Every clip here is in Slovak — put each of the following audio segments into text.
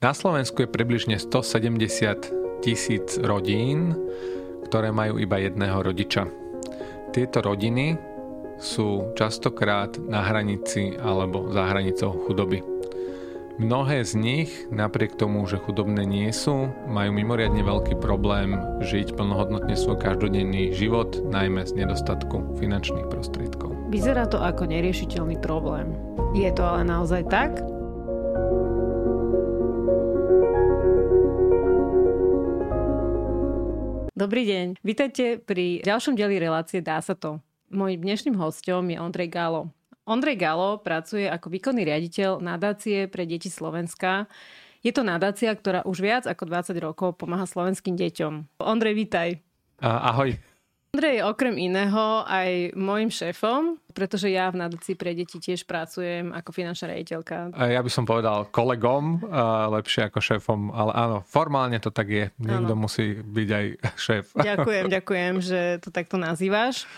Na Slovensku je približne 170 tisíc rodín, ktoré majú iba jedného rodiča. Tieto rodiny sú častokrát na hranici alebo za hranicou chudoby. Mnohé z nich, napriek tomu, že chudobné nie sú, majú mimoriadne veľký problém žiť plnohodnotne svoj každodenný život, najmä z nedostatku finančných prostriedkov. Vyzerá to ako neriešiteľný problém. Je to ale naozaj tak? Dobrý deň. Vítajte pri ďalšom deli relácie Dá sa to. Mojím dnešným hostom je Ondrej Galo. Ondrej Galo pracuje ako výkonný riaditeľ nadácie pre deti Slovenska. Je to nadácia, ktorá už viac ako 20 rokov pomáha slovenským deťom. Ondrej, vítaj. Ahoj. Ondrej je okrem iného aj môjim šéfom, pretože ja v nadácii pre deti tiež pracujem ako finančná riaditeľka. Ja by som povedal kolegom, lepšie ako šéfom, ale áno, formálne to tak je. Niekto áno. musí byť aj šéf. Ďakujem, ďakujem, že to takto nazývaš.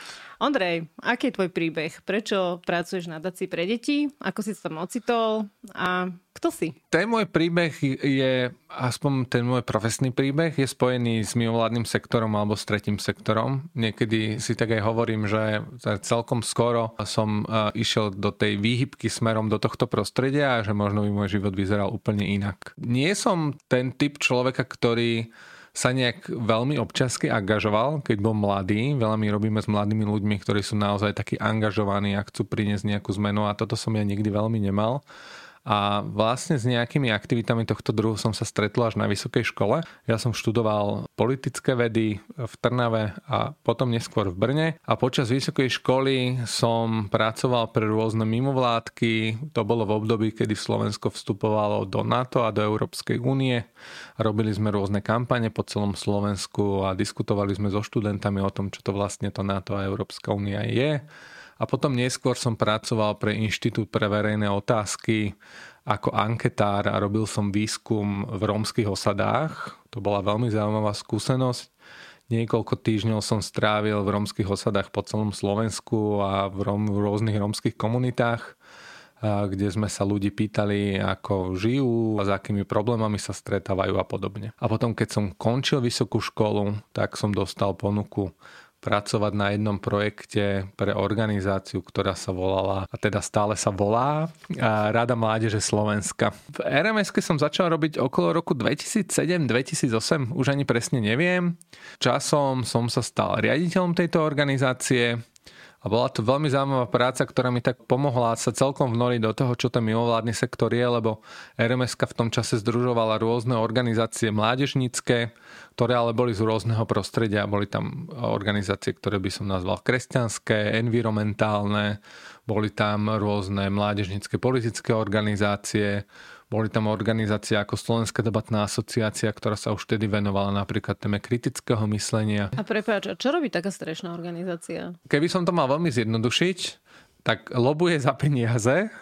Ondrej, aký je tvoj príbeh? Prečo pracuješ na daci pre deti? Ako si sa tam ocitol? A kto si? Ten môj príbeh je, aspoň ten môj profesný príbeh, je spojený s mimovládnym sektorom alebo s tretím sektorom. Niekedy si tak aj hovorím, že celkom skoro som išiel do tej výhybky smerom do tohto prostredia a že možno by môj život vyzeral úplne inak. Nie som ten typ človeka, ktorý sa nejak veľmi občasky angažoval, keď bol mladý. Veľa my robíme s mladými ľuďmi, ktorí sú naozaj takí angažovaní a chcú priniesť nejakú zmenu a toto som ja nikdy veľmi nemal. A vlastne s nejakými aktivitami tohto druhu som sa stretol až na vysokej škole. Ja som študoval politické vedy v Trnave a potom neskôr v Brne. A počas vysokej školy som pracoval pre rôzne mimovládky. To bolo v období, kedy Slovensko vstupovalo do NATO a do Európskej únie. Robili sme rôzne kampane po celom Slovensku a diskutovali sme so študentami o tom, čo to vlastne to NATO a Európska únia je a potom neskôr som pracoval pre Inštitút pre verejné otázky ako anketár a robil som výskum v rómskych osadách. To bola veľmi zaujímavá skúsenosť. Niekoľko týždňov som strávil v rómskych osadách po celom Slovensku a v, róm, v rôznych rómskych komunitách kde sme sa ľudí pýtali, ako žijú a s akými problémami sa stretávajú a podobne. A potom, keď som končil vysokú školu, tak som dostal ponuku pracovať na jednom projekte pre organizáciu, ktorá sa volala, a teda stále sa volá, Rada Mládeže Slovenska. V rms som začal robiť okolo roku 2007-2008, už ani presne neviem. Časom som sa stal riaditeľom tejto organizácie, a bola to veľmi zaujímavá práca, ktorá mi tak pomohla sa celkom vnoriť do toho, čo ten mimovládny sektor je, lebo rms v tom čase združovala rôzne organizácie mládežnícke, ktoré ale boli z rôzneho prostredia. Boli tam organizácie, ktoré by som nazval kresťanské, environmentálne, boli tam rôzne mládežnícke politické organizácie, boli tam organizácie ako Slovenská debatná asociácia, ktorá sa už vtedy venovala napríklad téme kritického myslenia. A prepáč, a čo robí taká strešná organizácia? Keby som to mal veľmi zjednodušiť, tak lobuje za peniaze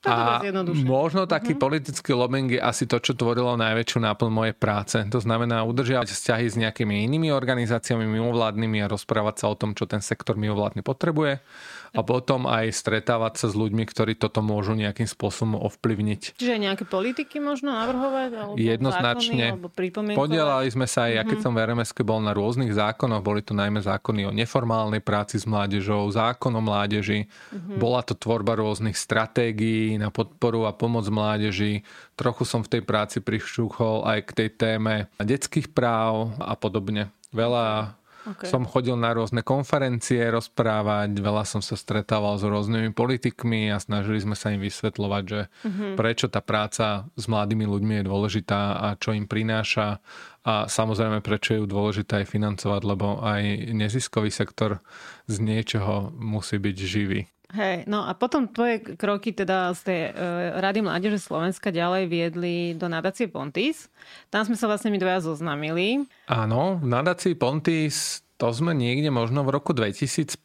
a možno taký uh-huh. politický lobbying je asi to, čo tvorilo najväčšiu náplň mojej práce. To znamená udržiavať vzťahy s nejakými inými organizáciami mimovládnymi a rozprávať sa o tom, čo ten sektor mimovládny potrebuje a potom aj stretávať sa s ľuďmi, ktorí toto môžu nejakým spôsobom ovplyvniť. Čiže nejaké politiky možno navrhovať? Alebo Jednoznačne. Zákony, alebo Podielali sme sa aj, mm-hmm. keď mhm. som v rms bol na rôznych zákonoch, boli to najmä zákony o neformálnej práci s mládežou, zákon o mládeži, mm-hmm. bola to tvorba rôznych stratégií na podporu a pomoc mládeži. Trochu som v tej práci prišťúchol aj k tej téme detských práv a podobne. Veľa Okay. Som chodil na rôzne konferencie rozprávať, veľa som sa stretával s rôznymi politikmi a snažili sme sa im vysvetľovať, že mm-hmm. prečo tá práca s mladými ľuďmi je dôležitá a čo im prináša a samozrejme prečo je dôležité aj financovať, lebo aj neziskový sektor z niečoho musí byť živý. Hej, no a potom tvoje kroky teda z tej uh, Rady Mládeže Slovenska ďalej viedli do nadácie Pontis. Tam sme sa vlastne my dvaja zoznamili. Áno, v nadácii Pontis to sme niekde možno v roku 2015,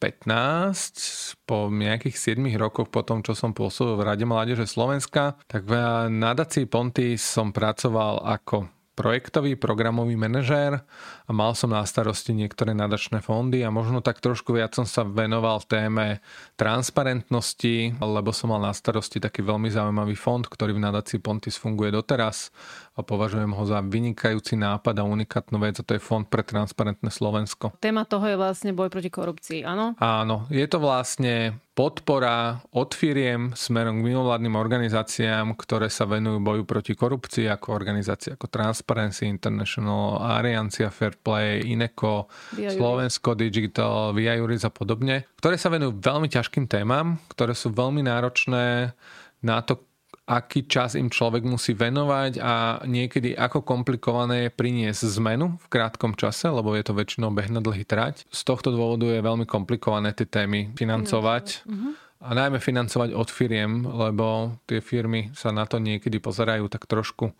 po nejakých 7 rokoch po tom, čo som pôsobil v Rade Mládeže Slovenska, tak v nadácii Pontis som pracoval ako projektový programový manažér a mal som na starosti niektoré nadačné fondy a možno tak trošku viac som sa venoval téme transparentnosti, lebo som mal na starosti taký veľmi zaujímavý fond, ktorý v nadácii Pontis funguje doteraz. a považujem ho za vynikajúci nápad a unikátnu vec a to je Fond pre transparentné Slovensko. Téma toho je vlastne boj proti korupcii, áno? Áno, je to vlastne podpora od firiem smerom k mimovládnym organizáciám, ktoré sa venujú boju proti korupcii, ako organizácie ako Transparency International, Ariancia Fair Play, Ineco, Slovensko Digital, Via Juris a podobne, ktoré sa venujú veľmi ťažkým témam, ktoré sú veľmi náročné na to, aký čas im človek musí venovať a niekedy ako komplikované je priniesť zmenu v krátkom čase, lebo je to väčšinou beh na dlhý trať. Z tohto dôvodu je veľmi komplikované tie témy financovať. Mm-hmm a najmä financovať od firiem, lebo tie firmy sa na to niekedy pozerajú tak trošku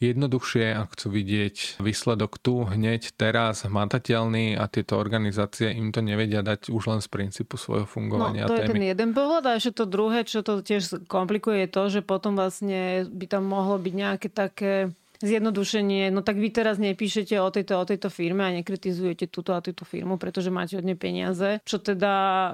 jednoduchšie a chcú vidieť výsledok tu, hneď, teraz, hmatateľný a tieto organizácie im to nevedia dať už len z princípu svojho fungovania. No, to témy. je ten jeden pohľad a ešte to druhé, čo to tiež komplikuje, je to, že potom vlastne by tam mohlo byť nejaké také zjednodušenie, no tak vy teraz nepíšete o tejto, o tejto firme a nekritizujete túto a túto firmu, pretože máte od nej peniaze, čo teda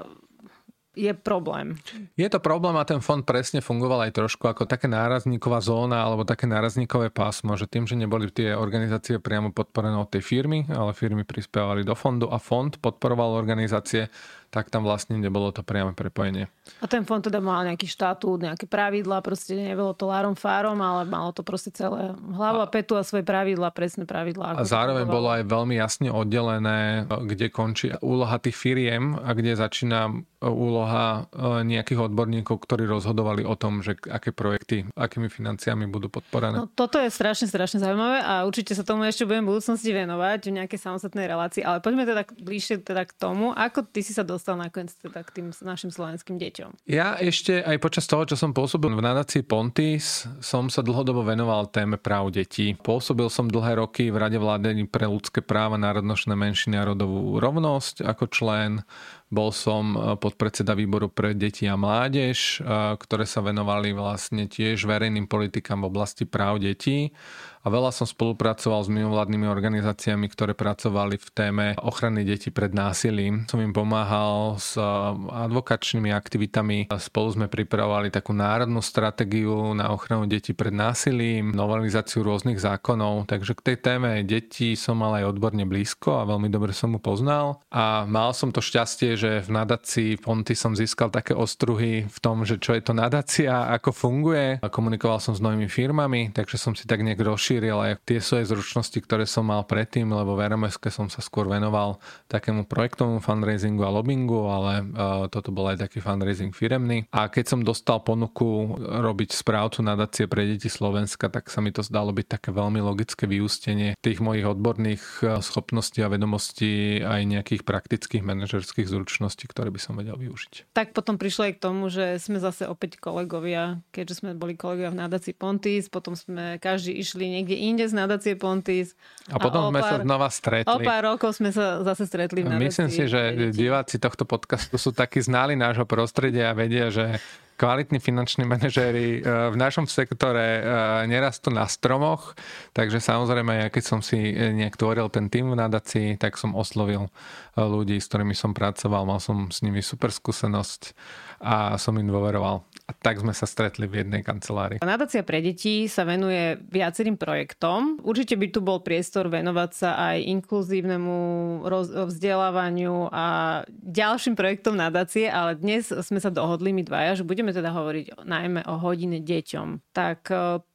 je problém. Je to problém a ten fond presne fungoval aj trošku ako také nárazníková zóna alebo také nárazníkové pásmo, že tým, že neboli tie organizácie priamo podporené od tej firmy, ale firmy prispievali do fondu a fond podporoval organizácie, tak tam vlastne nebolo to priame prepojenie. A ten fond teda mal nejaký štatút, nejaké pravidlá, proste nebolo to lárom fárom, ale malo to proste celé hlavu a petu a svoje pravidlá, presné pravidlá. A zároveň bolo aj veľmi jasne oddelené, kde končí úloha tých firiem a kde začína úloha e, nejakých odborníkov, ktorí rozhodovali o tom, že aké projekty, akými financiami budú podporené. No, toto je strašne, strašne zaujímavé a určite sa tomu ešte budem v budúcnosti venovať v nejakej samostatnej relácii, ale poďme teda bližšie teda k tomu, ako ty si sa dostal dostal nakoniec teda k tým našim slovenským deťom? Ja ešte aj počas toho, čo som pôsobil v nadácii Pontis, som sa dlhodobo venoval téme práv detí. Pôsobil som dlhé roky v Rade vlády pre ľudské práva, národnočné menšiny a rodovú rovnosť ako člen. Bol som eh, podpredseda výboru pre deti a mládež, eh, ktoré sa venovali vlastne tiež verejným politikám v oblasti práv detí a veľa som spolupracoval s mimovládnymi organizáciami, ktoré pracovali v téme ochrany detí pred násilím. Som im pomáhal s eh, advokačnými aktivitami. Spolu sme pripravovali takú národnú stratégiu na ochranu detí pred násilím, novelizáciu rôznych zákonov, takže k tej téme detí som mal aj odborne blízko a veľmi dobre som mu poznal. A mal som to šťastie, že v nadácii Fonty som získal také ostruhy v tom, že čo je to nadácia, ako funguje. Komunikoval som s novými firmami, takže som si tak nejak rozšiel rozšíril aj tie svoje zručnosti, ktoré som mal predtým, lebo v rms som sa skôr venoval takému projektovému fundraisingu a lobbingu, ale uh, toto bol aj taký fundraising firemný. A keď som dostal ponuku robiť správcu nadácie pre deti Slovenska, tak sa mi to zdalo byť také veľmi logické vyústenie tých mojich odborných e, schopností a vedomostí aj nejakých praktických manažerských zručností, ktoré by som vedel využiť. Tak potom prišlo aj k tomu, že sme zase opäť kolegovia, keďže sme boli kolegovia v nadácii Pontis, potom sme každý išli niekde inde z nadácie Pontis. A potom a sme pár, sa znova stretli. O pár rokov sme sa zase stretli v nadácii. Myslím si, že diváci tohto podcastu sú takí znali nášho prostredia a vedia, že kvalitní finanční manažéri e, v našom sektore e, nerastú na stromoch, takže samozrejme, ja keď som si nejak tvoril ten tým v nadácii, tak som oslovil e, ľudí, s ktorými som pracoval, mal som s nimi super skúsenosť a som im dôveroval. Tak sme sa stretli v jednej kancelárii. Nadácia pre deti sa venuje viacerým projektom. Určite by tu bol priestor venovať sa aj inkluzívnemu vzdelávaniu a ďalším projektom nadácie, ale dnes sme sa dohodli my dvaja, že budeme teda hovoriť najmä o hodine deťom. Tak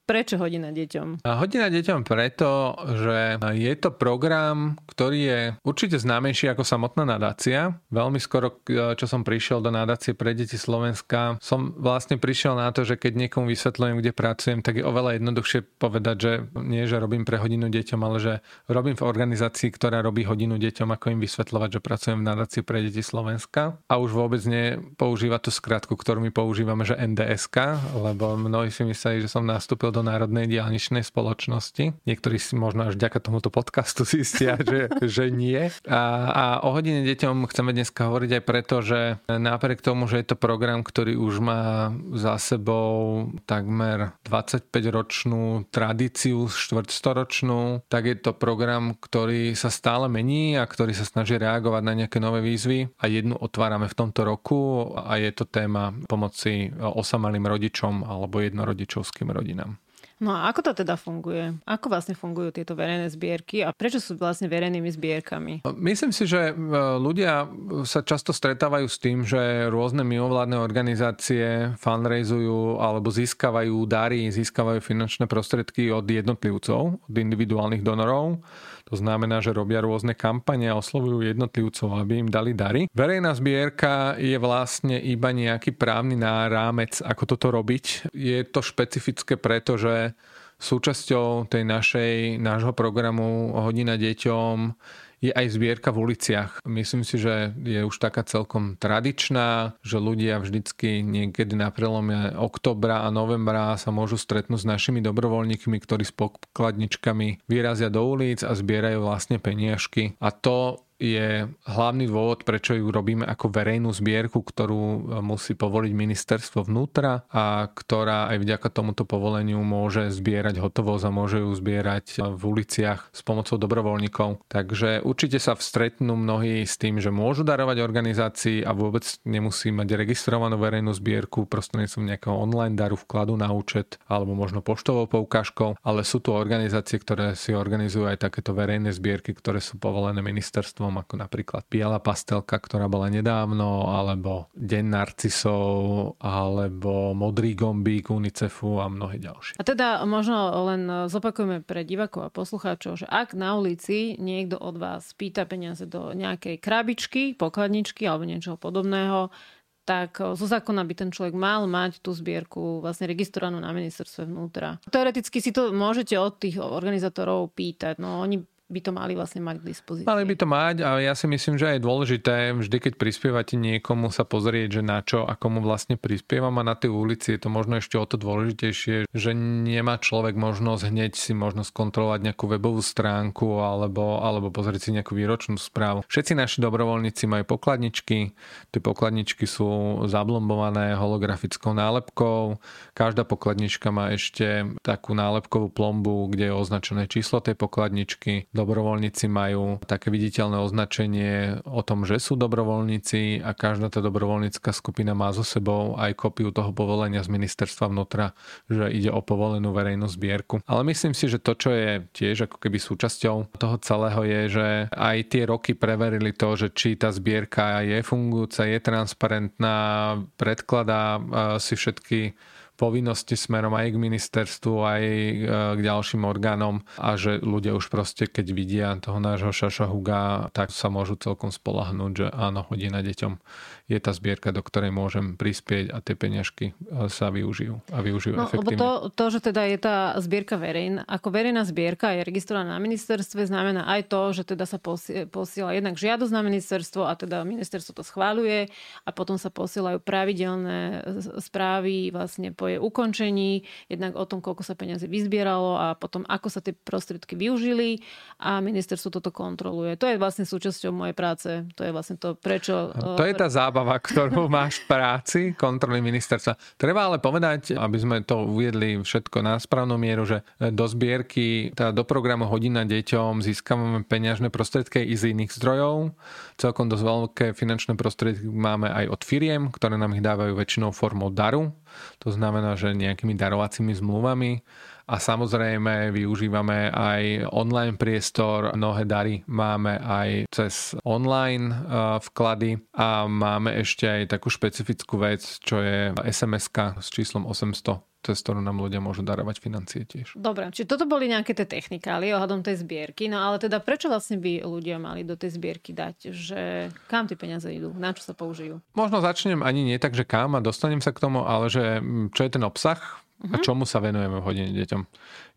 Prečo hodina deťom? Hodina deťom preto, že je to program, ktorý je určite známejší ako samotná nadácia. Veľmi skoro, čo som prišiel do nadácie pre deti Slovenska, som vlastne prišiel na to, že keď niekomu vysvetľujem, kde pracujem, tak je oveľa jednoduchšie povedať, že nie, že robím pre hodinu deťom, ale že robím v organizácii, ktorá robí hodinu deťom, ako im vysvetľovať, že pracujem v nadácii pre deti Slovenska. A už vôbec nepoužíva tú skratku, ktorú my používame, že NDSK, lebo mnohí si mysleli, že som nastúpil do do Národnej diálničnej spoločnosti. Niektorí si možno až vďaka tomuto podcastu zistia, že, že nie. A, a o hodine deťom chceme dneska hovoriť aj preto, že napriek tomu, že je to program, ktorý už má za sebou takmer 25-ročnú tradíciu, štvrťstoročnú, tak je to program, ktorý sa stále mení a ktorý sa snaží reagovať na nejaké nové výzvy a jednu otvárame v tomto roku a je to téma pomoci osamelým rodičom alebo jednorodičovským rodinám. No a ako to teda funguje? Ako vlastne fungujú tieto verejné zbierky a prečo sú vlastne verejnými zbierkami? Myslím si, že e, ľudia sa často stretávajú s tým, že rôzne mimovládne organizácie fundraizujú alebo získavajú dary, získavajú finančné prostriedky od jednotlivcov, od individuálnych donorov to znamená, že robia rôzne kampane a oslovujú jednotlivcov, aby im dali dary. Verejná zbierka je vlastne iba nejaký právny nárámec, ako toto robiť. Je to špecifické preto, že súčasťou tej našej, nášho programu Hodina deťom je aj zbierka v uliciach. Myslím si, že je už taká celkom tradičná, že ľudia vždycky niekedy na prelome oktobra a novembra sa môžu stretnúť s našimi dobrovoľníkmi, ktorí s pokladničkami vyrazia do ulic a zbierajú vlastne peniažky. A to je hlavný dôvod, prečo ju robíme ako verejnú zbierku, ktorú e, musí povoliť ministerstvo vnútra a ktorá aj vďaka tomuto povoleniu môže zbierať hotovosť a môže ju zbierať e, v uliciach s pomocou dobrovoľníkov. Takže určite sa vstretnú mnohí s tým, že môžu darovať organizácii a vôbec nemusí mať registrovanú verejnú zbierku prostredníctvom nejakého online daru vkladu na účet alebo možno poštovou poukážkou, ale sú tu organizácie, ktoré si organizujú aj takéto verejné zbierky, ktoré sú povolené ministerstvom filmom, ako napríklad Biela pastelka, ktorá bola nedávno, alebo Deň narcisov, alebo Modrý gombík UNICEFu a mnohé ďalšie. A teda možno len zopakujeme pre divákov a poslucháčov, že ak na ulici niekto od vás pýta peniaze do nejakej krabičky, pokladničky alebo niečoho podobného, tak zo zákona by ten človek mal mať tú zbierku vlastne registrovanú na ministerstve vnútra. Teoreticky si to môžete od tých organizátorov pýtať. No oni by to mali vlastne mať k dispozícii. Mali by to mať a ja si myslím, že je dôležité vždy, keď prispievate niekomu sa pozrieť, že na čo a komu vlastne prispievam a na tej ulici je to možno ešte o to dôležitejšie, že nemá človek možnosť hneď si možno skontrolovať nejakú webovú stránku alebo, alebo pozrieť si nejakú výročnú správu. Všetci naši dobrovoľníci majú pokladničky, tie pokladničky sú zablombované holografickou nálepkou, každá pokladnička má ešte takú nálepkovú plombu, kde je označené číslo tej pokladničky Dobrovoľníci majú také viditeľné označenie o tom, že sú dobrovoľníci a každá tá dobrovoľnícka skupina má so sebou aj kopiu toho povolenia z ministerstva vnútra, že ide o povolenú verejnú zbierku. Ale myslím si, že to, čo je tiež ako keby súčasťou toho celého je, že aj tie roky preverili to, že či tá zbierka je fungujúca, je transparentná, predkladá si všetky povinnosti smerom aj k ministerstvu, aj e, k ďalším orgánom a že ľudia už proste, keď vidia toho nášho Šaša Huga, tak sa môžu celkom spolahnúť, že áno, hodina deťom je tá zbierka, do ktorej môžem prispieť a tie peňažky e, sa využijú a využijú no, efektívne. Lebo to, to, že teda je tá zbierka verejná, ako verejná zbierka je registrovaná na ministerstve, znamená aj to, že teda sa posiela jednak žiadosť na ministerstvo a teda ministerstvo to schváľuje a potom sa posielajú pravidelné správy vlastne po jej ukončení, jednak o tom, koľko sa peniazy vyzbieralo a potom ako sa tie prostriedky využili a ministerstvo toto kontroluje. To je vlastne súčasťou mojej práce. To je vlastne to, prečo... To je tá zábava zábava, ktorú máš v práci kontroly ministerstva. Treba ale povedať, aby sme to uviedli všetko na správnu mieru, že do zbierky, teda do programu Hodina deťom získavame peňažné prostriedky i z iných zdrojov. Celkom dosť veľké finančné prostriedky máme aj od firiem, ktoré nám ich dávajú väčšinou formou daru. To znamená, že nejakými darovacími zmluvami. A samozrejme využívame aj online priestor, mnohé dary máme aj cez online uh, vklady. A máme ešte aj takú špecifickú vec, čo je sms s číslom 800 cez ktorú nám ľudia môžu darovať financie tiež. Dobre, čiže toto boli nejaké tie technikály ohľadom tej zbierky, no ale teda prečo vlastne by ľudia mali do tej zbierky dať, že kam tie peniaze idú, na čo sa použijú? Možno začnem ani nie tak, že kam a dostanem sa k tomu, ale že čo je ten obsah, a mhm. čomu sa venujeme v hodine deťom.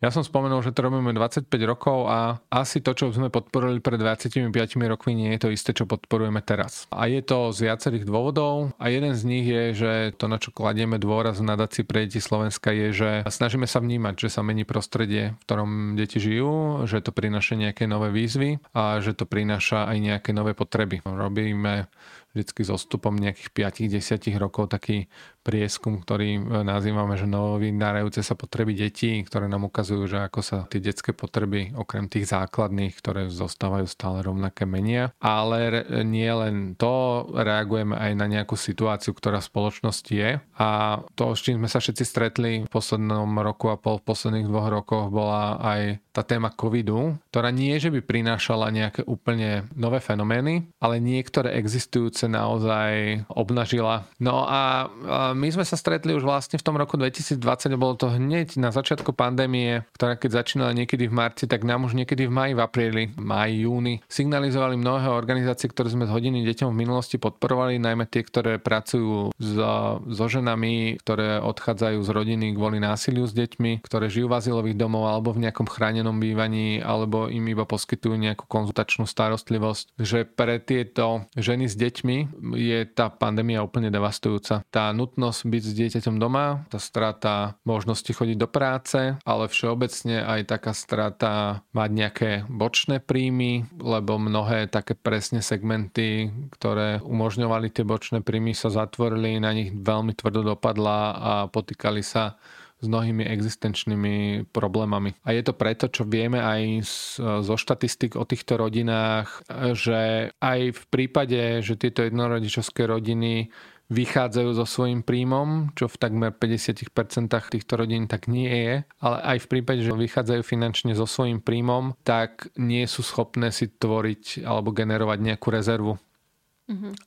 Ja som spomenul, že to robíme 25 rokov a asi to, čo sme podporili pred 25 rokmi, nie je to isté, čo podporujeme teraz. A je to z viacerých dôvodov a jeden z nich je, že to, na čo kladieme dôraz v nadácii pre deti Slovenska je, že snažíme sa vnímať, že sa mení prostredie, v ktorom deti žijú, že to prináša nejaké nové výzvy a že to prináša aj nejaké nové potreby. Robíme vždycky s odstupom nejakých 5-10 rokov taký prieskum, ktorý nazývame, že novovynárajúce sa potreby detí, ktoré nám ukazujú, že ako sa tie detské potreby, okrem tých základných, ktoré zostávajú stále rovnaké menia. Ale nie len to, reagujeme aj na nejakú situáciu, ktorá v spoločnosti je. A to, s čím sme sa všetci stretli v poslednom roku a pol, v posledných dvoch rokoch, bola aj tá téma covidu, ktorá nie, že by prinášala nejaké úplne nové fenomény, ale niektoré existujúce naozaj obnažila. No a my sme sa stretli už vlastne v tom roku 2020, bolo to hneď na začiatku pandémie, ktorá keď začínala niekedy v marci, tak nám už niekedy v maji, v apríli, maji, júni signalizovali mnohé organizácie, ktoré sme s hodiny deťom v minulosti podporovali, najmä tie, ktoré pracujú so, so ženami, ktoré odchádzajú z rodiny kvôli násiliu s deťmi, ktoré žijú v azylových domov alebo v nejakom chránenom bývaní, alebo im iba poskytujú nejakú konzultačnú starostlivosť. Že pre tieto ženy s deťmi je tá pandémia úplne devastujúca. Tá nutnosť byť s dieťaťom doma, tá strata možnosti chodiť do práce, ale všeobecne aj taká strata mať nejaké bočné príjmy, lebo mnohé také presne segmenty, ktoré umožňovali tie bočné príjmy sa zatvorili, na nich veľmi tvrdo dopadla a potýkali sa s mnohými existenčnými problémami. A je to preto, čo vieme aj zo štatistik o týchto rodinách, že aj v prípade, že tieto jednorodičovské rodiny vychádzajú so svojím príjmom, čo v takmer 50% týchto rodín tak nie je, ale aj v prípade, že vychádzajú finančne so svojím príjmom, tak nie sú schopné si tvoriť alebo generovať nejakú rezervu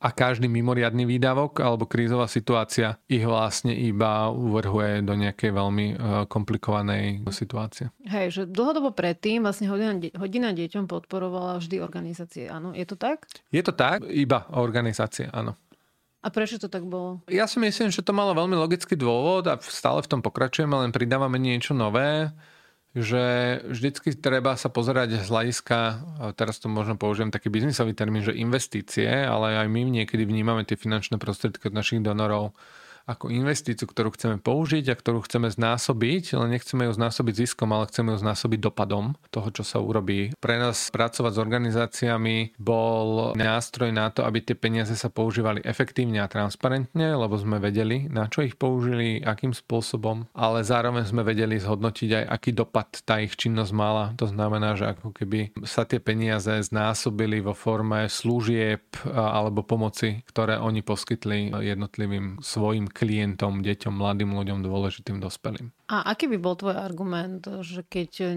a každý mimoriadný výdavok alebo krízová situácia ich vlastne iba uvrhuje do nejakej veľmi e, komplikovanej situácie. Hej, že dlhodobo predtým vlastne hodina, hodina deťom podporovala vždy organizácie, áno? Je to tak? Je to tak, iba organizácie, áno. A prečo to tak bolo? Ja si myslím, že to malo veľmi logický dôvod a stále v tom pokračujeme, len pridávame niečo nové že vždycky treba sa pozerať z hľadiska, teraz to možno použijem taký biznisový termín, že investície, ale aj my niekedy vnímame tie finančné prostriedky od našich donorov ako investíciu, ktorú chceme použiť a ktorú chceme znásobiť, ale nechceme ju znásobiť ziskom, ale chceme ju znásobiť dopadom toho, čo sa urobí. Pre nás pracovať s organizáciami bol nástroj na to, aby tie peniaze sa používali efektívne a transparentne, lebo sme vedeli, na čo ich použili, akým spôsobom, ale zároveň sme vedeli zhodnotiť aj, aký dopad tá ich činnosť mala. To znamená, že ako keby sa tie peniaze znásobili vo forme služieb alebo pomoci, ktoré oni poskytli jednotlivým svojim klientom, deťom, mladým ľuďom, dôležitým dospelým. A aký by bol tvoj argument, že keď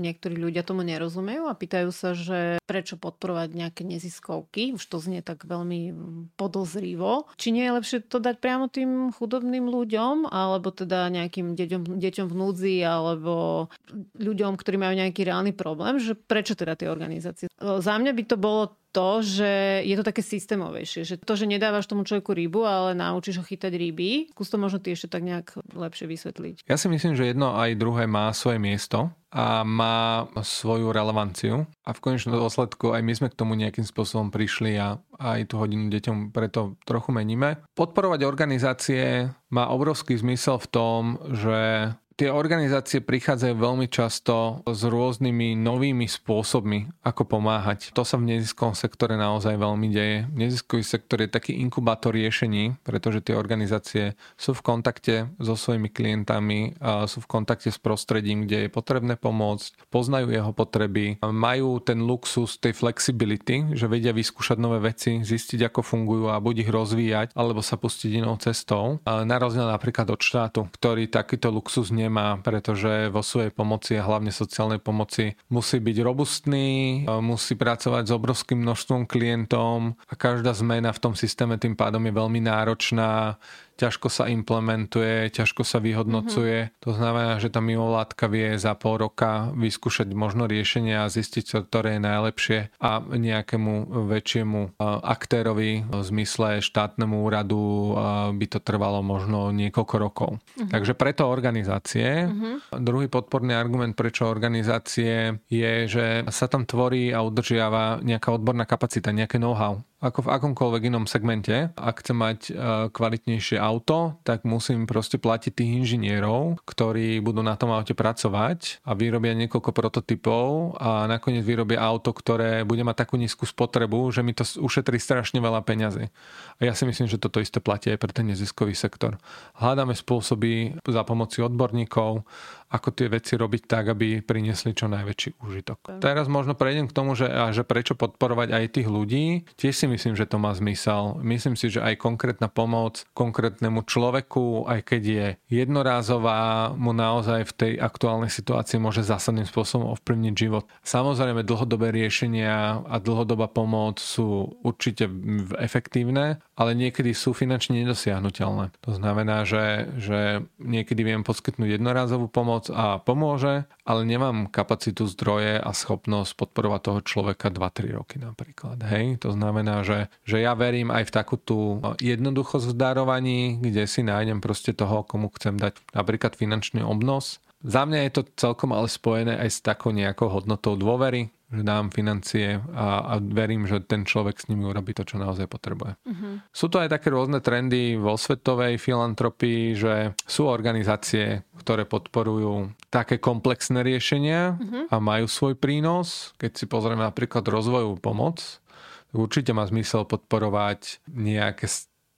niektorí ľudia tomu nerozumejú a pýtajú sa, že prečo podporovať nejaké neziskovky, už to znie tak veľmi podozrivo, či nie je lepšie to dať priamo tým chudobným ľuďom, alebo teda nejakým deťom, deťom v núdzi, alebo ľuďom, ktorí majú nejaký reálny problém, že prečo teda tie organizácie? Za mňa by to bolo to, že je to také systémovejšie. Že to, že nedávaš tomu človeku rybu, ale naučíš ho chytať ryby. Skús to možno ty ešte tak nejak lepšie vysvetliť. Ja si myslím, že jedno aj druhé má svoje miesto a má svoju relevanciu a v konečnom dôsledku aj my sme k tomu nejakým spôsobom prišli a aj tú hodinu deťom preto trochu meníme. Podporovať organizácie má obrovský zmysel v tom, že tie organizácie prichádzajú veľmi často s rôznymi novými spôsobmi, ako pomáhať. To sa v neziskovom sektore naozaj veľmi deje. Neziskový sektor je taký inkubátor riešení, pretože tie organizácie sú v kontakte so svojimi klientami, sú v kontakte s prostredím, kde je potrebné pomôcť, poznajú jeho potreby, majú ten luxus tej flexibility, že vedia vyskúšať nové veci, zistiť, ako fungujú a buď ich rozvíjať, alebo sa pustiť inou cestou. Na rozdiel napríklad od štátu, ktorý takýto luxus nemá nemá, pretože vo svojej pomoci a hlavne sociálnej pomoci musí byť robustný, musí pracovať s obrovským množstvom klientom a každá zmena v tom systéme tým pádom je veľmi náročná ťažko sa implementuje, ťažko sa vyhodnocuje. Mm-hmm. To znamená, že tá mimovládka vie za pol roka vyskúšať možno riešenie a zistiť, ktoré je najlepšie a nejakému väčšiemu aktérovi v zmysle štátnemu úradu by to trvalo možno niekoľko rokov. Mm-hmm. Takže preto organizácie. Mm-hmm. Druhý podporný argument, prečo organizácie je, že sa tam tvorí a udržiava nejaká odborná kapacita, nejaké know-how ako v akomkoľvek inom segmente. Ak chcem mať e, kvalitnejšie auto, tak musím proste platiť tých inžinierov, ktorí budú na tom aute pracovať a vyrobia niekoľko prototypov a nakoniec vyrobia auto, ktoré bude mať takú nízku spotrebu, že mi to ušetrí strašne veľa peňazí. A ja si myslím, že toto isté platí aj pre ten neziskový sektor. Hľadáme spôsoby za pomoci odborníkov, ako tie veci robiť tak, aby priniesli čo najväčší užitok. Teraz možno prejdem k tomu, že, a že prečo podporovať aj tých ľudí. Tiež si myslím, že to má zmysel. Myslím si, že aj konkrétna pomoc konkrétnemu človeku, aj keď je jednorázová, mu naozaj v tej aktuálnej situácii môže zásadným spôsobom ovplyvniť život. Samozrejme, dlhodobé riešenia a dlhodobá pomoc sú určite efektívne, ale niekedy sú finančne nedosiahnutelné. To znamená, že, že niekedy viem poskytnúť jednorázovú pomoc, a pomôže, ale nemám kapacitu zdroje a schopnosť podporovať toho človeka 2-3 roky napríklad. Hej? To znamená, že, že ja verím aj v takú tú jednoduchosť v darovaní, kde si nájdem proste toho, komu chcem dať napríklad finančný obnos. Za mňa je to celkom ale spojené aj s takou nejakou hodnotou dôvery, že dám financie a, a verím, že ten človek s nimi urobí to, čo naozaj potrebuje. Uh-huh. Sú to aj také rôzne trendy vo svetovej filantropii, že sú organizácie, ktoré podporujú také komplexné riešenia uh-huh. a majú svoj prínos. Keď si pozrieme napríklad rozvojovú pomoc, určite má zmysel podporovať nejaké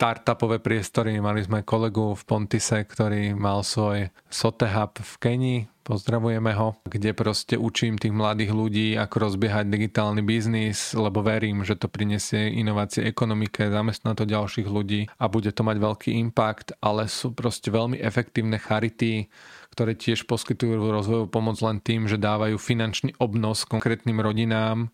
startupové priestory. Mali sme kolegu v Pontise, ktorý mal svoj Sotehub v Kenii, pozdravujeme ho, kde proste učím tých mladých ľudí, ako rozbiehať digitálny biznis, lebo verím, že to prinesie inovácie ekonomike, zamestná to ďalších ľudí a bude to mať veľký impact, ale sú proste veľmi efektívne charity, ktoré tiež poskytujú rozvojovú pomoc len tým, že dávajú finančný obnos konkrétnym rodinám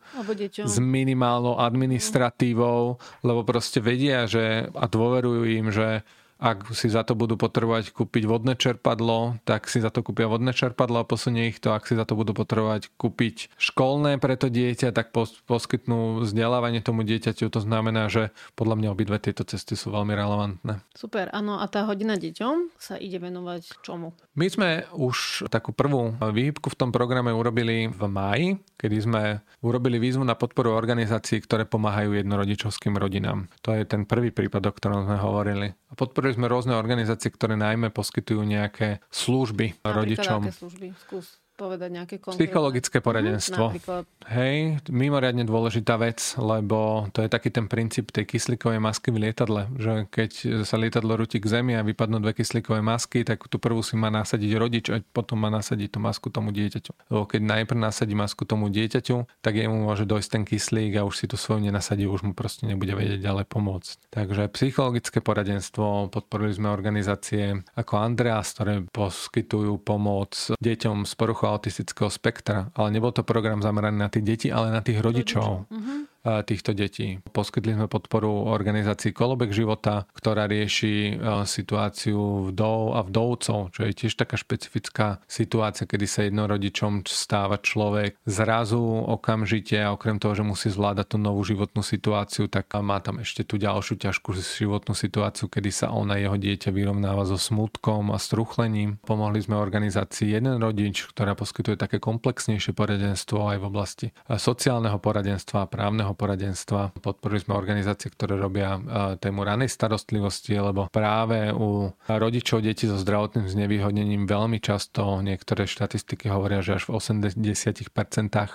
s minimálnou administratívou, lebo proste vedia, že a dôverujú im, že ak si za to budú potrebovať kúpiť vodné čerpadlo, tak si za to kúpia vodné čerpadlo a posunie ich to. Ak si za to budú potrebovať kúpiť školné pre to dieťa, tak poskytnú vzdelávanie tomu dieťaťu. To znamená, že podľa mňa obidve tieto cesty sú veľmi relevantné. Super, áno. A tá hodina deťom sa ide venovať čomu? My sme už takú prvú výhybku v tom programe urobili v máji, kedy sme urobili výzvu na podporu organizácií, ktoré pomáhajú jednorodičovským rodinám. To je ten prvý prípad, o ktorom sme hovorili. A podporili sme rôzne organizácie, ktoré najmä poskytujú nejaké služby Napríklad rodičom. Aké služby? Skús povedať nejaké konkrétne? Psychologické poradenstvo. Mm, Hej, mimoriadne dôležitá vec, lebo to je taký ten princíp tej kyslíkovej masky v lietadle, že keď sa lietadlo rúti k zemi a vypadnú dve kyslíkové masky, tak tú prvú si má nasadiť rodič a potom má nasadiť tú masku tomu dieťaťu. Lebo keď najprv nasadí masku tomu dieťaťu, tak jemu môže dojsť ten kyslík a už si tú svoju nenasadí, už mu proste nebude vedieť ďalej pomôcť. Takže psychologické poradenstvo, podporili sme organizácie ako Andreas, ktoré poskytujú pomoc deťom s poruchou autistického spektra, ale nebol to program zameraný na tých detí, ale na tých rodičov. rodičov. Uh-huh týchto detí. Poskytli sme podporu organizácii Kolobek života, ktorá rieši situáciu vdov a vdovcov, čo je tiež taká špecifická situácia, kedy sa jednorodičom stáva človek zrazu okamžite a okrem toho, že musí zvládať tú novú životnú situáciu, tak má tam ešte tú ďalšiu ťažkú životnú situáciu, kedy sa on a jeho dieťa vyrovnáva so smutkom a struchlením. Pomohli sme organizácii Jeden rodič, ktorá poskytuje také komplexnejšie poradenstvo aj v oblasti sociálneho poradenstva a právneho poradenstva. Podporili sme organizácie, ktoré robia e, tému ranej starostlivosti, lebo práve u rodičov detí so zdravotným znevýhodnením veľmi často niektoré štatistiky hovoria, že až v 80%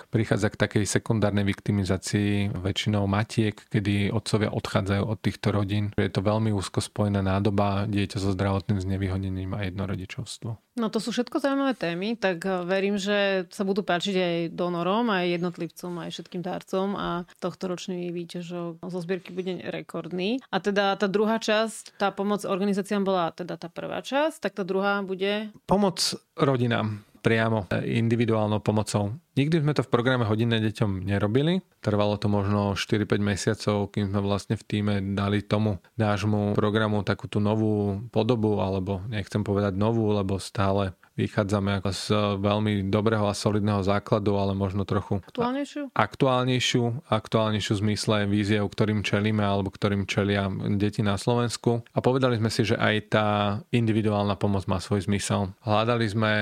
prichádza k takej sekundárnej viktimizácii väčšinou matiek, kedy otcovia odchádzajú od týchto rodín. Je to veľmi úzko spojená nádoba dieťa so zdravotným znevýhodnením a jednorodičovstvo. No to sú všetko zaujímavé témy, tak e, verím, že sa budú páčiť aj donorom, aj jednotlivcom, aj všetkým dárcom a tohto ročný výťažok zo zbierky bude rekordný. A teda tá druhá časť, tá pomoc organizáciám bola teda tá prvá časť, tak tá druhá bude... Pomoc rodinám priamo e, individuálnou pomocou. Nikdy sme to v programe Hodinné deťom nerobili. Trvalo to možno 4-5 mesiacov, kým sme vlastne v týme dali tomu nášmu programu takú tú novú podobu, alebo nechcem povedať novú, lebo stále vychádzame z veľmi dobrého a solidného základu, ale možno trochu aktuálnejšiu, aktuálnejšiu, aktuálnejšiu zmysle víziev, ktorým čelíme alebo ktorým čelia deti na Slovensku. A povedali sme si, že aj tá individuálna pomoc má svoj zmysel. Hľadali sme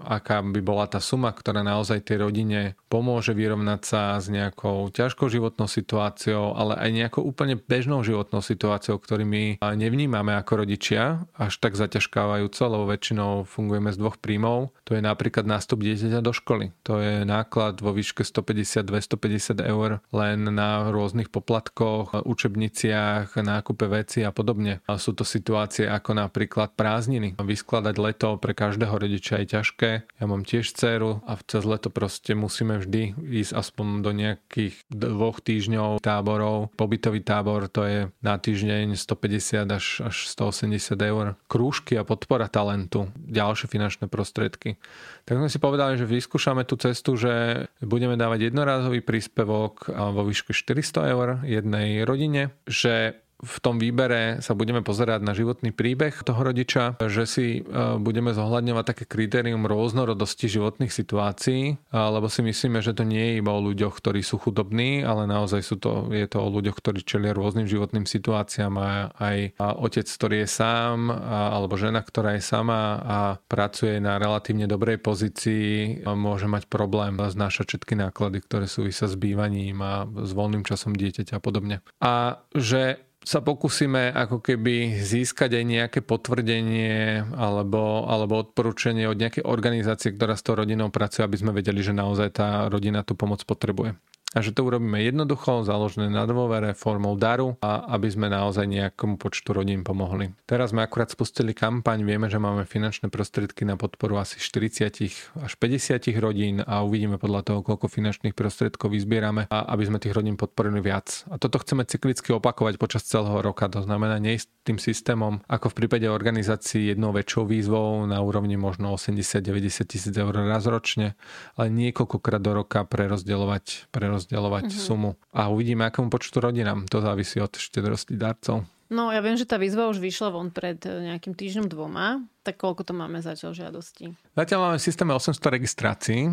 aká by bola tá suma, ktorá naozaj tej rodine pomôže vyrovnať sa s nejakou ťažkou životnou situáciou, ale aj nejakou úplne bežnou životnou situáciou, ktorými nevnímame ako rodičia až tak zaťažkávajúco, lebo väčšinou fungujeme z dvoch príjmov. To je napríklad nástup dieťaťa do školy. To je náklad vo výške 150-250 eur len na rôznych poplatkoch, učebniciach, nákupe veci a podobne. A sú to situácie ako napríklad prázdniny. Vyskladať leto pre každého rodiča je ťažké ťažké. Ja mám tiež dceru a cez leto proste musíme vždy ísť aspoň do nejakých dvoch týždňov táborov. Pobytový tábor to je na týždeň 150 až, až 180 eur. Krúžky a podpora talentu, ďalšie finančné prostriedky. Tak sme si povedali, že vyskúšame tú cestu, že budeme dávať jednorázový príspevok vo výške 400 eur jednej rodine, že v tom výbere sa budeme pozerať na životný príbeh toho rodiča, že si e, budeme zohľadňovať také kritérium rôznorodosti životných situácií, lebo si myslíme, že to nie je iba o ľuďoch, ktorí sú chudobní, ale naozaj sú to, je to o ľuďoch, ktorí čelia rôznym životným situáciám a aj otec, ktorý je sám, alebo žena, ktorá je sama a pracuje na relatívne dobrej pozícii, môže mať problém znášať všetky náklady, ktoré súvisia s bývaním a s voľným časom dieťaťa a podobne. A že sa pokúsime ako keby získať aj nejaké potvrdenie alebo, alebo odporúčanie od nejakej organizácie, ktorá s tou rodinou pracuje, aby sme vedeli, že naozaj tá rodina tú pomoc potrebuje a že to urobíme jednoducho, založené na dôvere, formou daru a aby sme naozaj nejakomu počtu rodín pomohli. Teraz sme akurát spustili kampaň, vieme, že máme finančné prostriedky na podporu asi 40 až 50 rodín a uvidíme podľa toho, koľko finančných prostriedkov vyzbierame a aby sme tých rodín podporili viac. A toto chceme cyklicky opakovať počas celého roka, to znamená neísť tým systémom, ako v prípade organizácií jednou väčšou výzvou na úrovni možno 80-90 tisíc eur raz ročne, ale niekoľkokrát do roka prerozdeľovať, prerozdeľovať prerozdeľovať uh-huh. sumu. A uvidíme, akému počtu rodinám. To závisí od štedrosti darcov. No ja viem, že tá výzva už vyšla von pred eh, nejakým týždňom dvoma. Tak koľko to máme zatiaľ žiadostí? Zatiaľ máme v systéme 800 registrácií.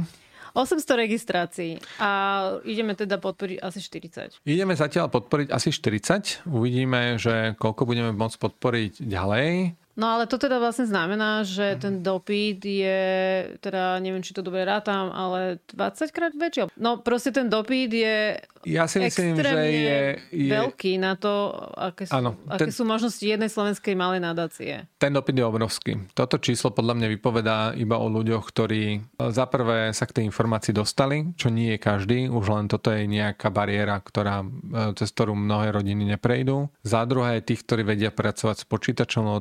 800 registrácií a ideme teda podporiť asi 40. Ideme zatiaľ podporiť asi 40. Uvidíme, že koľko budeme môcť podporiť ďalej. No ale to teda vlastne znamená, že ten dopyt je, teda neviem, či to dobre rátam, ale 20 krát väčší. No proste ten dopyt je ja si myslím, že je, je... veľký na to, aké sú, ano, ten... aké sú možnosti jednej slovenskej malej nadácie. Ten dopyt je obrovský. Toto číslo podľa mňa vypovedá iba o ľuďoch, ktorí za prvé sa k tej informácii dostali, čo nie je každý, už len toto je nejaká bariéra, ktorá, e, cez ktorú mnohé rodiny neprejdú. Za druhé tých, ktorí vedia pracovať s počítačom, lebo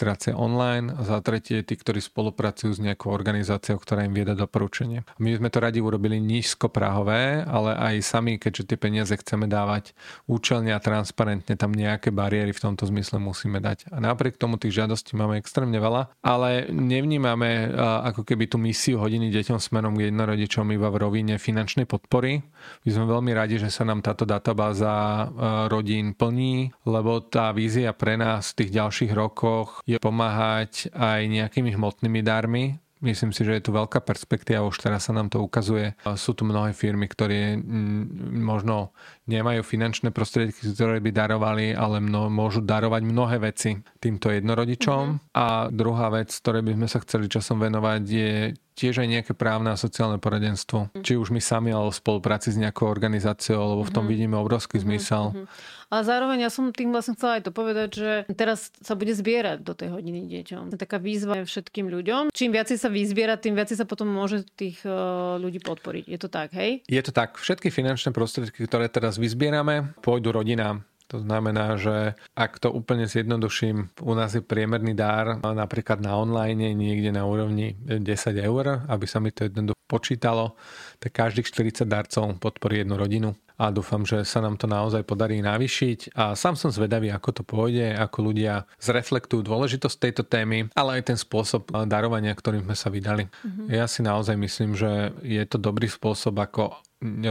registrácia online a za tretie tí, ktorí spolupracujú s nejakou organizáciou, ktorá im vieda doporučenie. My sme to radi urobili nízko-prahové, ale aj sami, keďže tie peniaze chceme dávať účelne a transparentne, tam nejaké bariéry v tomto zmysle musíme dať. A napriek tomu tých žiadostí máme extrémne veľa, ale nevnímame ako keby tú misiu hodiny deťom smerom k jednorodičom iba v rovine finančnej podpory. My sme veľmi radi, že sa nám táto databáza rodín plní, lebo tá vízia pre nás v tých ďalších rokoch je pomáhať aj nejakými hmotnými darmi, Myslím si, že je tu veľká perspektíva, už teraz sa nám to ukazuje. Sú tu mnohé firmy, ktoré možno nemajú finančné prostriedky, ktoré by darovali, ale mno, môžu darovať mnohé veci týmto jednorodičom. Mm-hmm. A druhá vec, ktorej by sme sa chceli časom venovať, je tiež aj nejaké právne a sociálne poradenstvo. Mm-hmm. Či už my sami, alebo v spolupráci s nejakou organizáciou, lebo v tom mm-hmm. vidíme obrovský mm-hmm. zmysel. Mm-hmm. Ale zároveň ja som tým vlastne chcela aj to povedať, že teraz sa bude zbierať do tej hodiny deťom. Taká výzva všetkým ľuďom. Čím viacej sa vyzbiera, tým viacej sa potom môže tých eh, ľudí podporiť. Je to tak, hej? Je to tak. Všetky finančné prostriedky, ktoré teraz vyzbierame, pôjdu rodinám. To znamená, že ak to úplne zjednoduším, u nás je priemerný dár napríklad na online niekde na úrovni 10 eur, aby sa mi to jednoducho počítalo, tak každých 40 darcov podporí jednu rodinu a dúfam, že sa nám to naozaj podarí navýšiť a sám som zvedavý, ako to pôjde, ako ľudia zreflektujú dôležitosť tejto témy, ale aj ten spôsob darovania, ktorým sme sa vydali. Mm-hmm. Ja si naozaj myslím, že je to dobrý spôsob, ako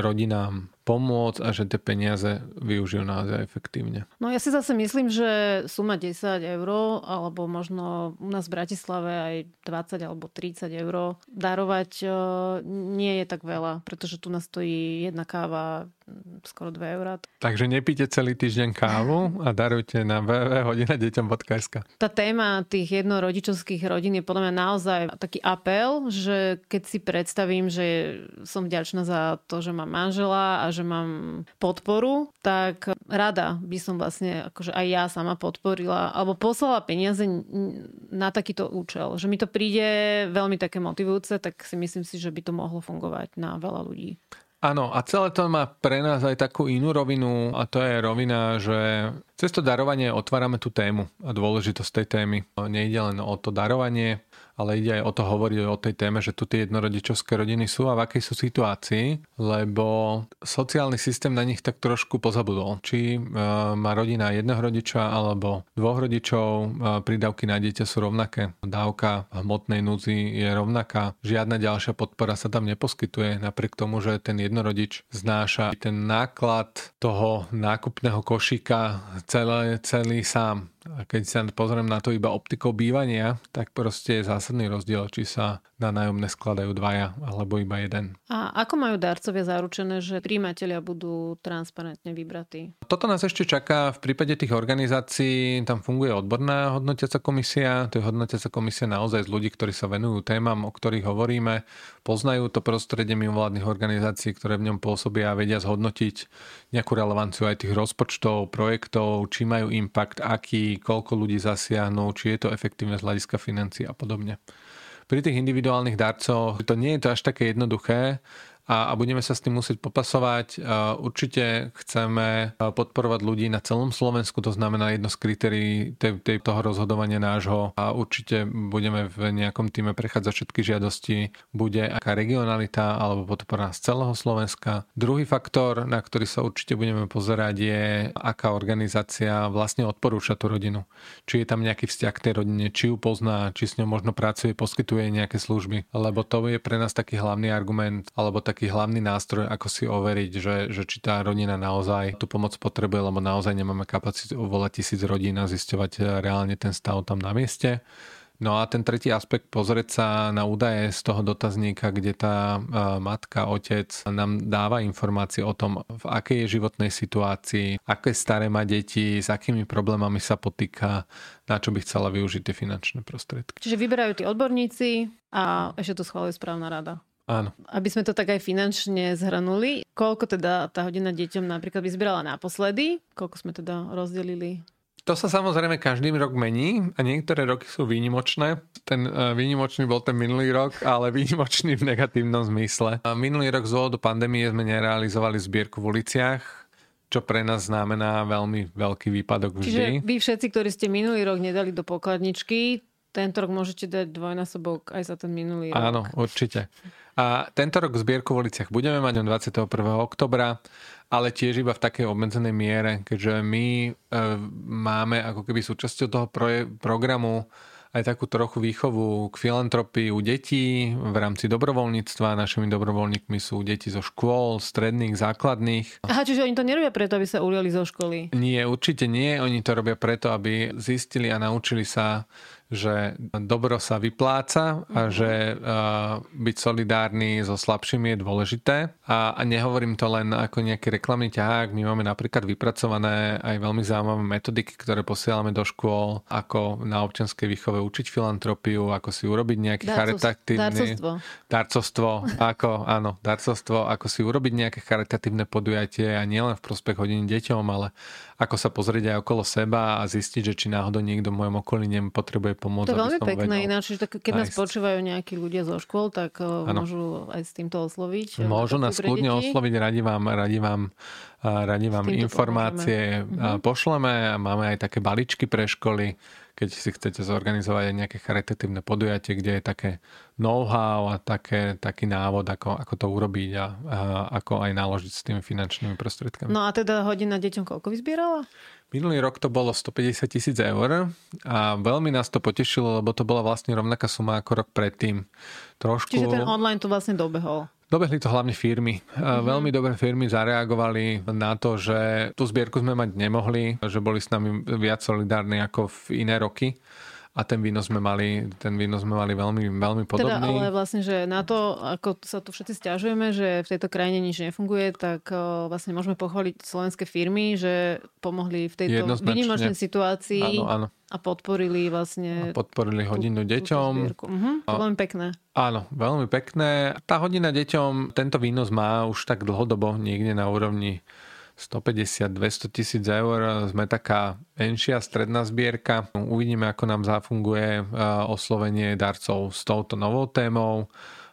rodinám pomôcť a že tie peniaze využijú naozaj efektívne. No ja si zase myslím, že suma 10 eur alebo možno u nás v Bratislave aj 20 alebo 30 eur darovať e, nie je tak veľa, pretože tu nás stojí jedna káva skoro 2 eurá. Takže nepíte celý týždeň kávu a darujte na www.hodinadeťom.sk. Tá téma tých jednorodičovských rodín je podľa mňa naozaj taký apel, že keď si predstavím, že som vďačná za to, že mám manžela a že mám podporu, tak rada by som vlastne akože aj ja sama podporila alebo poslala peniaze na takýto účel. Že mi to príde veľmi také motivujúce, tak si myslím si, že by to mohlo fungovať na veľa ľudí. Áno, a celé to má pre nás aj takú inú rovinu a to je rovina, že cez to darovanie otvárame tú tému a dôležitosť tej témy. Nejde len o to darovanie, ale ide aj o to hovoriť o tej téme, že tu tie jednorodičovské rodiny sú a v akej sú situácii, lebo sociálny systém na nich tak trošku pozabudol. Či e, má rodina jedného rodiča alebo dvoch rodičov, e, prídavky na dieťa sú rovnaké, dávka hmotnej núdzi je rovnaká, žiadna ďalšia podpora sa tam neposkytuje, napriek tomu, že ten jednorodič znáša ten náklad toho nákupného košíka celý, celý sám a keď sa pozriem na to iba optikou bývania, tak proste je zásadný rozdiel, či sa na nájomné skladajú dvaja alebo iba jeden. A ako majú darcovia zaručené, že príjmatelia budú transparentne vybratí? Toto nás ešte čaká v prípade tých organizácií. Tam funguje odborná hodnotiaca komisia. To je hodnotiaca komisia naozaj z ľudí, ktorí sa venujú témam, o ktorých hovoríme. Poznajú to prostredie mimovládnych organizácií, ktoré v ňom pôsobia a vedia zhodnotiť nejakú relevanciu aj tých rozpočtov, projektov, či majú impact, aký, koľko ľudí zasiahnu, či je to efektívne z hľadiska financií a podobne pri tých individuálnych darcoch to nie je to až také jednoduché a, a budeme sa s tým musieť popasovať. Určite chceme podporovať ľudí na celom Slovensku, to znamená jedno z kritérií tej, tej, toho rozhodovania nášho a určite budeme v nejakom týme prechádzať všetky žiadosti, bude aká regionalita alebo podpora z celého Slovenska. Druhý faktor, na ktorý sa určite budeme pozerať je, aká organizácia vlastne odporúča tú rodinu. Či je tam nejaký vzťah k tej rodine, či ju pozná, či s ňou možno pracuje, poskytuje nejaké služby. Lebo to je pre nás taký hlavný argument, alebo taký taký hlavný nástroj, ako si overiť, že, že či tá rodina naozaj tú pomoc potrebuje, lebo naozaj nemáme kapacitu volať tisíc rodín a zisťovať eh, reálne ten stav tam na mieste. No a ten tretí aspekt, pozrieť sa na údaje z toho dotazníka, kde tá eh, matka, otec nám dáva informácie o tom, v akej je životnej situácii, aké staré má deti, s akými problémami sa potýka, na čo by chcela využiť tie finančné prostriedky. Čiže vyberajú tí odborníci a ešte to schváluje správna rada. Áno. Aby sme to tak aj finančne zhrnuli, koľko teda tá hodina deťom napríklad vyzbierala naposledy, koľko sme teda rozdelili to sa samozrejme každým rok mení a niektoré roky sú výnimočné. Ten uh, výnimočný bol ten minulý rok, ale výnimočný v negatívnom zmysle. Minulý rok z dôvodu pandémie sme nerealizovali zbierku v uliciach, čo pre nás znamená veľmi veľký výpadok vždy. Čiže vy všetci, ktorí ste minulý rok nedali do pokladničky, tento rok môžete dať dvojnásobok aj za ten minulý rok. Áno, určite. A tento rok zbierku v uliciach budeme mať 21. oktobra, ale tiež iba v takej obmedzenej miere, keďže my e, máme ako keby súčasťou toho proje- programu aj takú trochu výchovu k filantropii u detí v rámci dobrovoľníctva. Našimi dobrovoľníkmi sú deti zo škôl, stredných, základných. Aha, čiže oni to nerobia preto, aby sa uliali zo školy? Nie, určite nie. Oni to robia preto, aby zistili a naučili sa že dobro sa vypláca a mhm. že uh, byť solidárny so slabšími je dôležité. A, a nehovorím to len ako nejaký reklamný ťahák. My máme napríklad vypracované aj veľmi zaujímavé metodiky, ktoré posielame do škôl, ako na občianskej výchove učiť filantropiu, ako si urobiť nejaký charitatívny... Darcovstvo. Darcovstvo, ako, áno, darcovstvo, ako si urobiť nejaké charitatívne podujatie a nielen v prospech hodín deťom, ale ako sa pozrieť aj okolo seba a zistiť, že či náhodou niekto v mojom okolí potrebuje pomôcť. To je veľmi pekné ináč, že tak, keď nájsť. nás počúvajú nejakí ľudia zo škôl, tak ano. môžu aj s týmto osloviť. Môžu nás kľudne osloviť, radi vám, radi vám, radi vám informácie pomôžeme. Mhm. pošleme a máme aj také balíčky pre školy, keď si chcete zorganizovať aj nejaké charitatívne podujatie, kde je také know-how a také, taký návod, ako, ako to urobiť a, a ako aj naložiť s tými finančnými prostriedkami. No a teda hodina deťom koľko vyzbierala? Minulý rok to bolo 150 tisíc eur a veľmi nás to potešilo, lebo to bola vlastne rovnaká suma ako rok predtým. Trošku... Čiže ten online to vlastne dobehol. Dobehli to hlavne firmy. Mm-hmm. Veľmi dobré firmy zareagovali na to, že tú zbierku sme mať nemohli, že boli s nami viac solidárni ako v iné roky a ten výnos sme mali, ten výnos sme mali veľmi, veľmi Teda, podobný. ale vlastne, že na to, ako sa tu všetci stiažujeme, že v tejto krajine nič nefunguje, tak vlastne môžeme pochváliť slovenské firmy, že pomohli v tejto výnimočnej situácii Áno, áno. a podporili vlastne A podporili hodinu tú- deťom. Mhm, to veľmi pekné. Áno, veľmi pekné. Tá hodina deťom, tento výnos má už tak dlhodobo niekde na úrovni 150-200 tisíc eur. Sme taká menšia stredná zbierka. Uvidíme, ako nám zafunguje e, oslovenie darcov s touto novou témou.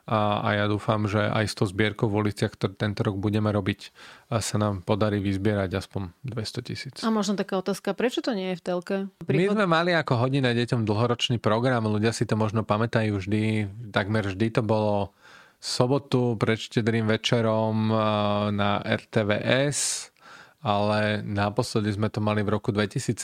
A, a ja dúfam, že aj s tou zbierkou v uliciach, ktorú tento rok budeme robiť, a sa nám podarí vyzbierať aspoň 200 tisíc. A možno taká otázka, prečo to nie je v telke? My sme mali ako hodina deťom dlhoročný program, ľudia si to možno pamätajú vždy, takmer vždy to bolo sobotu pred štedrým večerom eh, na RTVS, ale naposledy sme to mali v roku 2017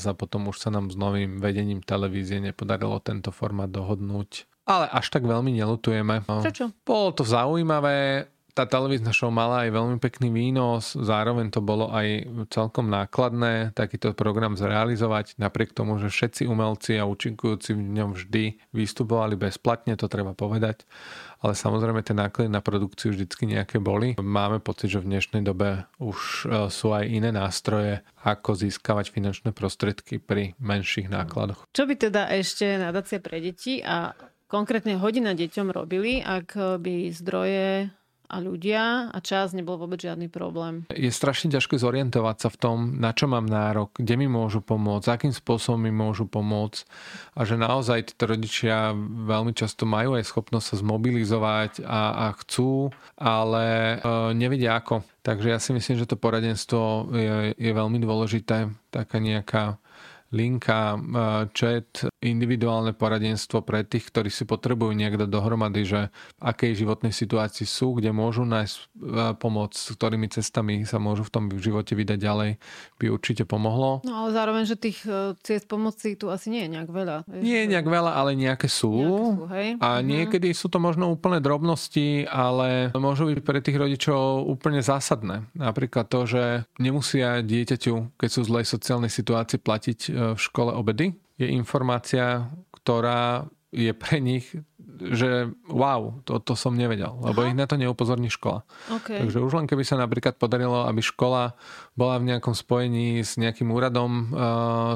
a potom už sa nám s novým vedením televízie nepodarilo tento formát dohodnúť. Ale až tak veľmi nelutujeme. Prečo? Bolo to zaujímavé, tá televízna show mala aj veľmi pekný výnos, zároveň to bolo aj celkom nákladné takýto program zrealizovať, napriek tomu, že všetci umelci a účinkujúci v ňom vždy vystupovali bezplatne, to treba povedať, ale samozrejme tie náklady na produkciu vždycky nejaké boli. Máme pocit, že v dnešnej dobe už e, sú aj iné nástroje, ako získavať finančné prostriedky pri menších nákladoch. Čo by teda ešte nadácia pre deti a konkrétne hodina deťom robili, ak by zdroje a ľudia a čas nebol vôbec žiadny problém. Je strašne ťažké zorientovať sa v tom, na čo mám nárok, kde mi môžu pomôcť, akým spôsobom mi môžu pomôcť a že naozaj títo rodičia veľmi často majú aj schopnosť sa zmobilizovať a, a chcú, ale e, nevedia ako. Takže ja si myslím, že to poradenstvo je, je veľmi dôležité, taká nejaká linka, e, chat, individuálne poradenstvo pre tých, ktorí si potrebujú dať dohromady, že v akej životnej situácii sú, kde môžu nájsť e, pomoc, s ktorými cestami sa môžu v tom živote vydať ďalej, by určite pomohlo. No ale zároveň, že tých e, ciest pomoci tu asi nie je nejak veľa. Vieš, Nie je nejak veľa, ale nejaké sú. Nejaké sú, hej? A Mhm. niekedy sú to možno úplné drobnosti, ale môžu byť pre tých rodičov úplne zásadné. Napríklad to, že nemusia dieťaťu, keď sú v zlej sociálnej situácii, platiť e, v škole obedy, je informácia, ktorá je pre nich, že wow, toto som nevedel, lebo Aha. ich na to neupozorní škola. Okay. Takže už len keby sa napríklad podarilo, aby škola bola v nejakom spojení s nejakým úradom uh,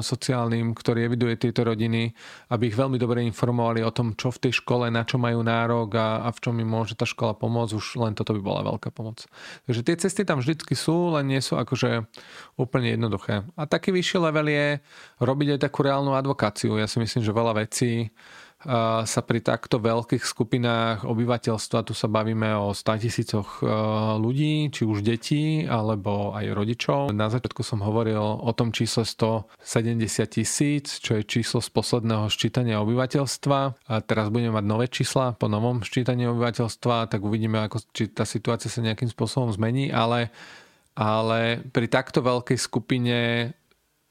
sociálnym, ktorý eviduje tieto rodiny, aby ich veľmi dobre informovali o tom, čo v tej škole, na čo majú nárok a, a v čom im môže tá škola pomôcť, už len toto by bola veľká pomoc. Takže tie cesty tam vždycky sú, len nie sú akože úplne jednoduché. A taký vyšší level je robiť aj takú reálnu advokáciu. Ja si myslím, že veľa vecí sa pri takto veľkých skupinách obyvateľstva, tu sa bavíme o 100 tisícoch uh, ľudí, či už detí, alebo aj rodičov. Na začiatku som hovoril o tom čísle 170 tisíc, čo je číslo z posledného ščítania obyvateľstva. A teraz budeme mať nové čísla po novom ščítaní obyvateľstva, tak uvidíme, ako, či tá situácia sa nejakým spôsobom zmení, ale, ale pri takto veľkej skupine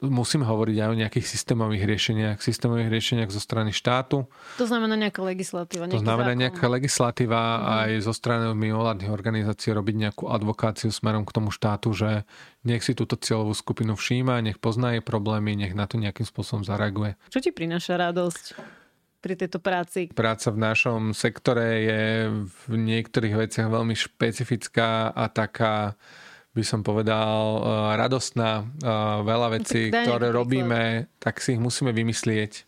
musím hovoriť aj o nejakých systémových riešeniach, systémových riešeniach zo strany štátu. To znamená nejaká legislatíva. To znamená zákon. nejaká legislatíva Mhm. aj zo strany mimovládnych organizácií robiť nejakú advokáciu smerom k tomu štátu, že nech si túto cieľovú skupinu všíma, nech pozná jej problémy, nech na to nejakým spôsobom zareaguje. Čo ti prináša radosť pri tejto práci? Práca v našom sektore je v niektorých veciach veľmi špecifická a taká by som povedal, eh, radostná. Eh, Veľa vecí, daj nejaký ktoré príklad. robíme, tak si ich musíme vymyslieť.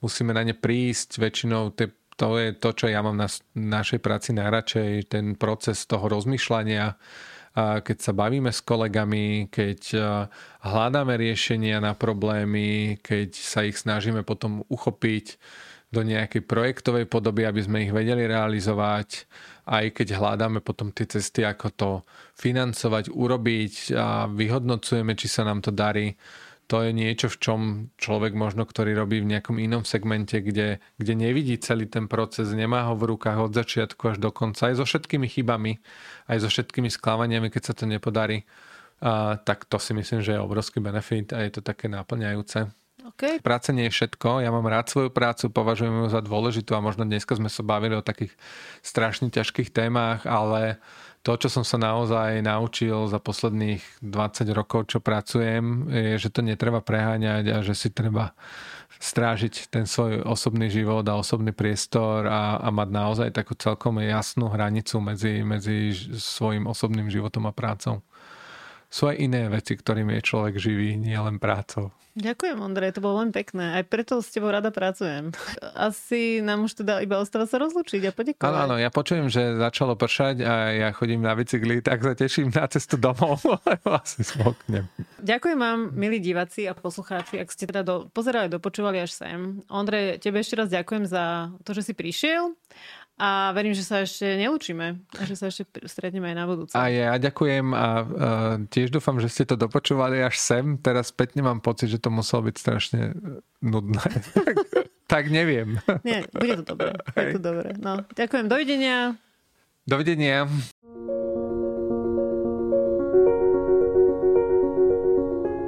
Musíme na ne prísť. Väčšinou te- to je to, čo ja mám na našej práci najradšej, ten proces toho rozmýšľania, keď sa bavíme s kolegami, keď eh, hľadáme riešenia na problémy, keď sa ich snažíme potom uchopiť do nejakej projektovej podoby, aby sme ich vedeli realizovať, aj keď hľadáme potom tie cesty, ako to financovať, urobiť a vyhodnocujeme, či sa nám to darí. To je niečo, v čom človek možno, ktorý robí v nejakom inom segmente, kde, kde nevidí celý ten proces, nemá ho v rukách od začiatku až do konca, aj so všetkými chybami, aj so všetkými sklamaniami, keď sa to nepodarí, a, tak to si myslím, že je obrovský benefit a je to také náplňajúce. OK. Práca nie je všetko, ja mám rád svoju prácu, považujem ju za dôležitú a možno dneska sme sa bavili o takých strašne ťažkých témach, ale to, čo som sa naozaj naučil za posledných 20 rokov, čo pracujem, je, že to netreba preháňať a že si treba strážiť ten svoj osobný život a osobný priestor a, a mať naozaj takú celkom jasnú hranicu medzi, medzi svojim osobným životom a prácou sú aj iné veci, ktorými je človek živý, nie len prácou. Ďakujem, Ondrej, to bolo len pekné. Aj preto s tebou rada pracujem. Asi nám už teda iba ostáva sa rozlučiť a poďakovať. Áno, áno, ja počujem, že začalo pršať a ja chodím na bicykli, tak sa teším na cestu domov, lebo asi smoknem. Ďakujem vám, milí diváci a poslucháči, ak ste teda do, pozerali, dopočúvali až sem. Ondrej, tebe ešte raz ďakujem za to, že si prišiel a verím, že sa ešte neučíme a že sa ešte stretneme aj na budúce. A ja ďakujem a, a tiež dúfam, že ste to dopočúvali až sem. Teraz spätne mám pocit, že to muselo byť strašne e, nudné. tak, tak neviem. Nie, bude to dobré. Bude to dobré. No, ďakujem. Dovidenia. Dovidenia.